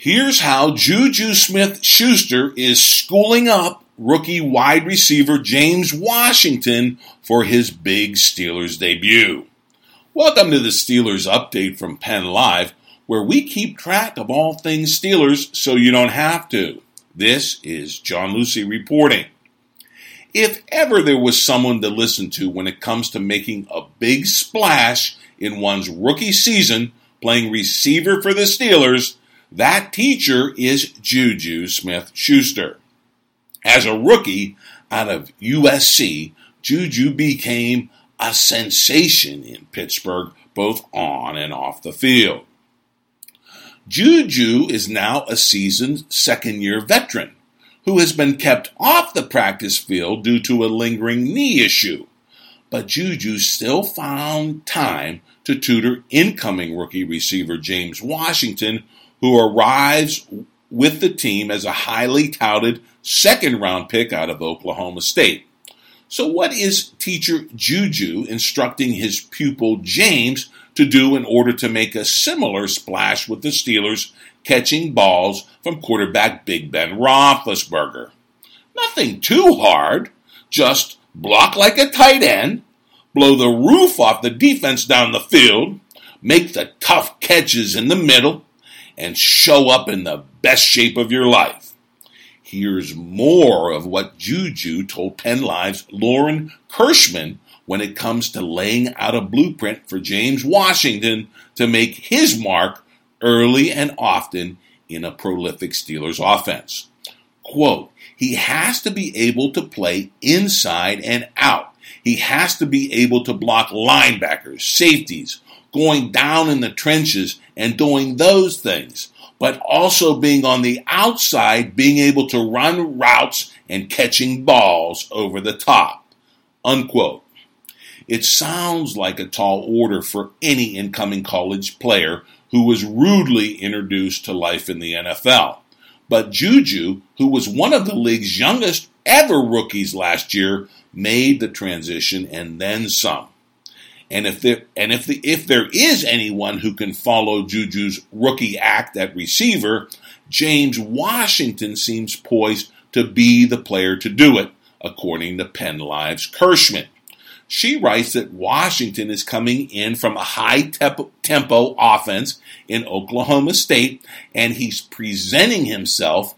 Here's how Juju Smith Schuster is schooling up rookie wide receiver James Washington for his big Steelers debut. Welcome to the Steelers update from Penn Live, where we keep track of all things Steelers so you don't have to. This is John Lucy reporting. If ever there was someone to listen to when it comes to making a big splash in one's rookie season playing receiver for the Steelers, that teacher is Juju Smith Schuster. As a rookie out of USC, Juju became a sensation in Pittsburgh, both on and off the field. Juju is now a seasoned second year veteran who has been kept off the practice field due to a lingering knee issue. But Juju still found time to tutor incoming rookie receiver James Washington, who arrives with the team as a highly touted second round pick out of Oklahoma State. So, what is teacher Juju instructing his pupil James to do in order to make a similar splash with the Steelers catching balls from quarterback Big Ben Roethlisberger? Nothing too hard, just block like a tight end, blow the roof off the defense down the field, make the tough catches in the middle, and show up in the best shape of your life. Here's more of what Juju told Penn Live's Lauren Kirschman when it comes to laying out a blueprint for James Washington to make his mark early and often in a prolific Steelers offense. Quote, he has to be able to play inside and out. He has to be able to block linebackers, safeties, going down in the trenches and doing those things, but also being on the outside, being able to run routes and catching balls over the top. Unquote. It sounds like a tall order for any incoming college player who was rudely introduced to life in the NFL. But Juju, who was one of the league's youngest ever rookies last year, made the transition and then some. And if there and if the if there is anyone who can follow Juju's rookie act at receiver, James Washington seems poised to be the player to do it, according to Penn Live's Kirschman. She writes that Washington is coming in from a high tempo offense in Oklahoma State, and he's presenting himself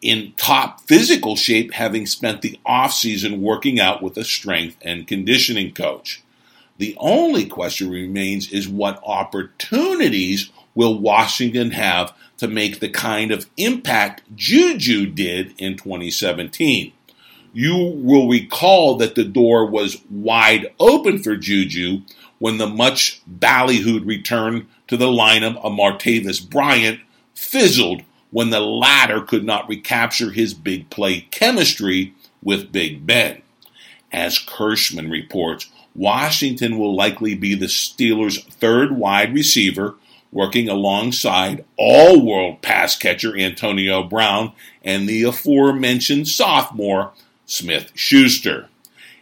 in top physical shape, having spent the offseason working out with a strength and conditioning coach. The only question remains is what opportunities will Washington have to make the kind of impact Juju did in 2017? You will recall that the door was wide open for Juju when the much ballyhooed return to the lineup of Martavis Bryant fizzled when the latter could not recapture his big play chemistry with Big Ben. As Kirschman reports, Washington will likely be the Steelers' third wide receiver, working alongside all world pass catcher Antonio Brown and the aforementioned sophomore Smith Schuster.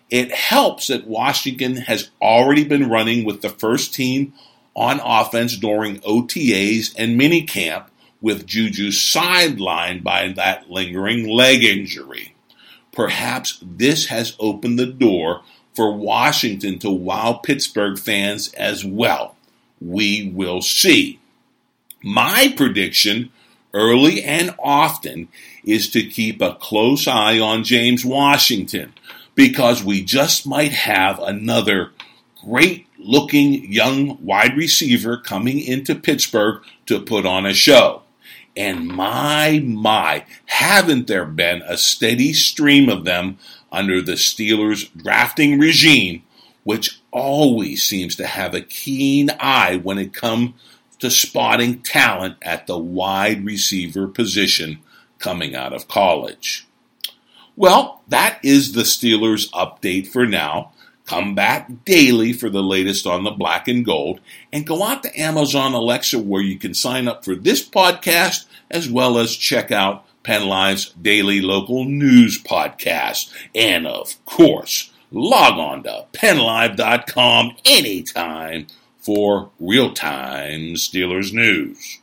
It helps that Washington has already been running with the first team on offense during OTAs and minicamp, with Juju sidelined by that lingering leg injury. Perhaps this has opened the door for Washington to wow Pittsburgh fans as well. We will see. My prediction, early and often, is to keep a close eye on James Washington because we just might have another great looking young wide receiver coming into Pittsburgh to put on a show. And my, my, haven't there been a steady stream of them under the Steelers' drafting regime, which always seems to have a keen eye when it comes to spotting talent at the wide receiver position coming out of college. Well, that is the Steelers update for now. Come back daily for the latest on the black and gold, and go out to Amazon Alexa where you can sign up for this podcast as well as check out Penn Live's daily local news podcast. And of course, log on to pennlive.com anytime for real time Steelers news.